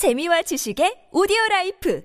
재미와 지식의 오디오 라이프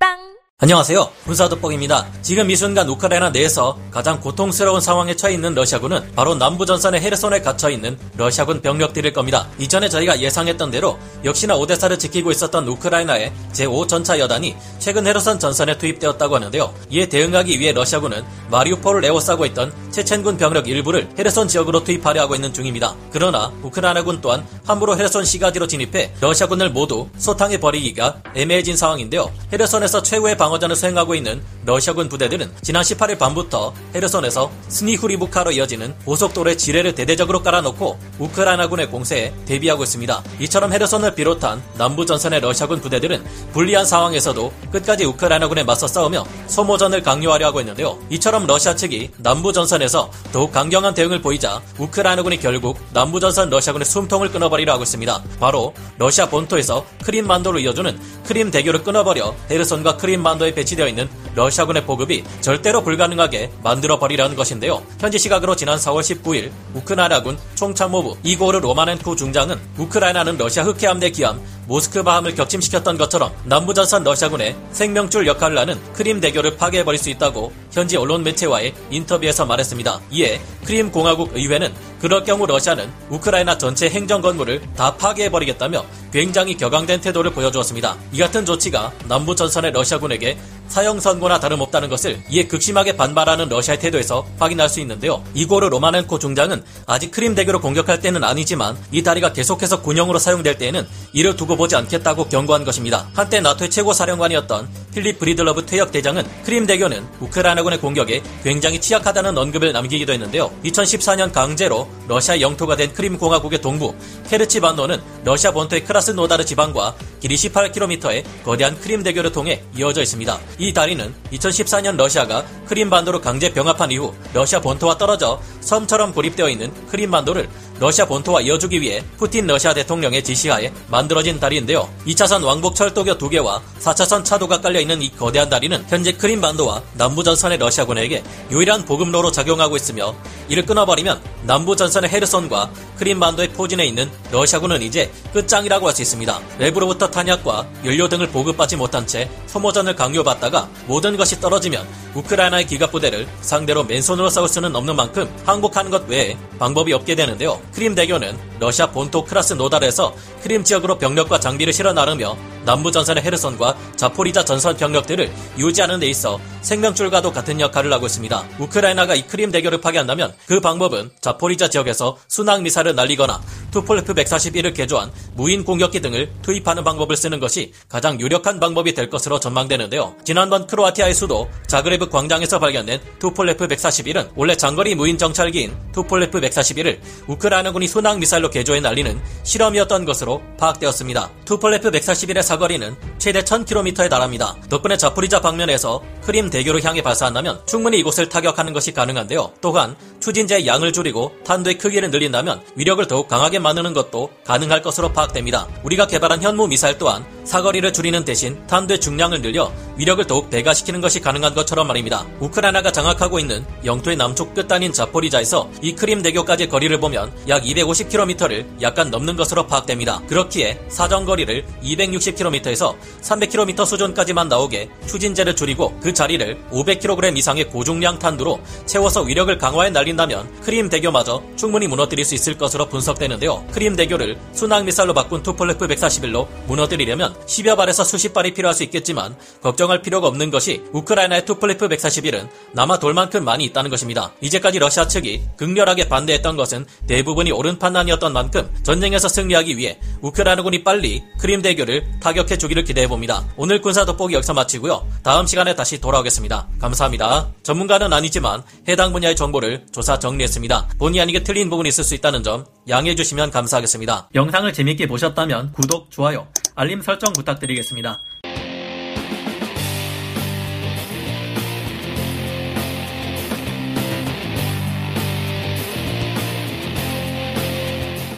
팟빵 안녕하세요. 군사 돋보기입니다. 지금 이 순간 우크라이나 내에서 가장 고통스러운 상황에 처해 있는 러시아군은 바로 남부전선의 헤르손에 갇혀 있는 러시아군 병력들일 겁니다. 이전에 저희가 예상했던 대로 역시나 오데사를 지키고 있었던 우크라이나의 제5전차 여단이 최근 헤르손 전선에 투입되었다고 하는데요. 이에 대응하기 위해 러시아군은 마리우폴을 에워싸고 있던 체첸군 병력 일부를 헤르손 지역으로 투입하려 하고 있는 중입니다. 그러나 우크라이나군 또한 함부로 헤르손 시가지로 진입해 러시아군을 모두 소탕해 버리기가 애매해진 상황인데요. 헤르손에서 최후의 방 방어전을 수행하고 있는 러시아군 부대들은 지난 18일 밤부터 헤르손에서 스니후리우카로 이어지는 고속도로의 지뢰를 대대적으로 깔아놓고 우크라이나군의 공세에 대비하고 있습니다. 이처럼 헤르손을 비롯한 남부 전선의 러시아군 부대들은 불리한 상황에서도 끝까지 우크라이나군에 맞서 싸우며 소모전을 강요하려 하고 있는데요. 이처럼 러시아 측이 남부 전선에서 더욱 강경한 대응을 보이자 우크라이나군이 결국 남부 전선 러시아군의 숨통을 끊어버리려 하고 있습니다. 바로 러시아 본토에서 크림반도를 이어주는 크림 대교를 끊어버려 헤르손과 크림반도에 배치되어 있는 러시아군의 보급이 절대로 불가능하게 만들어 버리려는 것인데요. 현지 시각으로 지난 4월 19일 우크라이나군 총참모부 이고르 로마넨코 중장은 우크라이나는 러시아 흑해함대 기함 모스크바함을 격침시켰던 것처럼 남부전선 러시아군의 생명줄 역할을 하는 크림 대교를 파괴해버릴 수 있다고 현지 언론 매체와의 인터뷰에서 말했습니다. 이에 크림 공화국 의회는 그럴 경우 러시아는 우크라이나 전체 행정 건물을 다 파괴해버리겠다며 굉장히 격앙된 태도를 보여주었습니다. 이 같은 조치가 남부 전선의 러시아군에게 사형 선고나 다름없다는 것을 이에 극심하게 반발하는 러시아의 태도에서 확인할 수 있는데요. 이고르 로마넨코 중장은 아직 크림 대교를 공격할 때는 아니지만 이 다리가 계속해서 군용으로 사용될 때에는 이를 두고 보지 않겠다고 경고한 것입니다. 한때 나토의 최고 사령관이었던 필립 브리들러브 퇴역 대장은 크림 대교는 우크라이나군의 공격에 굉장히 취약하다는 언급을 남기기도 했는데요. 2014년 강제로 러시아 영토가 된 크림 공화국의 동부 케르치 반도는 러시아 본토의 크라스노다르 지방과 길이 18km의 거대한 크림 대교를 통해 이어져 있습니다. 이 다리는 2014년 러시아가 크림 반도를 강제 병합한 이후 러시아 본토와 떨어져 섬처럼 고립되어 있는 크림 반도를 러시아 본토와 이어주기 위해 푸틴 러시아 대통령의 지시하에 만들어진 다리인데요. 2차선 왕복 철도교 두 개와 4차선 차도가 깔려 있는 이 거대한 다리는 현재 크림반도와 남부전선의 러시아군에게 유일한 보급로로 작용하고 있으며 이를 끊어버리면 남부전선의 헤르손과 크림반도의 포진해 있는 러시아군은 이제 끝장이라고 할 수 있습니다. 외부로부터 탄약과 연료 등을 보급받지 못한 채 소모전을 강요받다가 모든 것이 떨어지면 우크라이나의 기갑부대를 상대로 맨손으로 싸울 수는 없는 만큼 항복하는 것 외에 방법이 없게 되는데요. 크림 대교는 러시아 본토 크라스노다르에서 크림 지역으로 병력과 장비를 실어 나르며 남부 전선의 헤르손과 자포리자 전선 병력들을 유지하는 데 있어 생명줄과도 같은 역할을 하고 있습니다. 우크라이나가 이 크림 대교를 파괴한다면 그 방법은 자포리자 지역에서 순항 미사일을 날리거나 투폴레프 141을 개조한 무인 공격기 등을 투입하는 방법을 쓰는 것이 가장 유력한 방법이 될 것으로 전망되는데요. 지난번 크로아티아의 수도 자그레브 광장에서 발견된 투폴레프 141은 원래 장거리 무인 정찰기인 투폴레프 141을 우크라이나군이 순항 미사일로 개조해 날리는 실험이었던 것으로 파악되었습니다. 투폴레프 141의 사거리는 최대 1000km에 달합니다. 덕분에 자포리자 방면에서 크림 대교를 향해 발사한다면 충분히 이곳을 타격하는 것이 가능한데요. 또한 추진제의 양을 줄이고 탄두의 크기를 늘린다면 위력을 더욱 강하게 만드는 것도 가능할 것으로 파악됩니다. 우리가 개발한 현무 미사일 또한 사거리를 줄이는 대신 탄두의 중량을 늘려 위력을 더욱 배가시키는 것이 가능한 것처럼 말입니다. 우크라이나가 장악하고 있는 영토의 남쪽 끝단인 자포리자에서 이 크림 대교까지 거리를 보면 약 250km를 약간 넘는 것으로 파악됩니다. 그렇기에 사정거리를 260km에서 300km 수준까지만 나오게 추진제를 줄이고 그 자리를 500kg 이상의 고중량 탄두로 채워서 위력을 강화해 날린다면 크림 대교마저 충분히 무너뜨릴 수 있을 것으로 분석되는데요. 크림 대교를 순항 미사일로 바꾼 투폴레프 141로 무너뜨리려면 10여 발에서 수십 발이 필요할 수 있겠지만 걱정할 필요가 없는 것이 우크라이나의 투폴레프 141은 남아 돌만큼 많이 있다는 것입니다. 이제까지 러시아 측이 극렬하게 반대했던 것은 대부분이 옳은 판단이었던 만큼 전쟁에서 승리하기 위해 우크라이나군이 빨리 크림 대교를 타격해 주기를 기대해 봅니다. 오늘 군사 돋보기 여기서 마치고요. 다음 시간에 다시 돌아오겠습니다. 감사합니다. 전문가는 아니지만 해당 분야의 정보를 조사 정리했습니다. 본의 아니게 틀린 부분이 있을 수 있다는 점 양해해 주시면 감사하겠습니다. 영상을 재밌게 보셨다면 구독, 좋아요, 알림 설정 부탁드리겠습니다.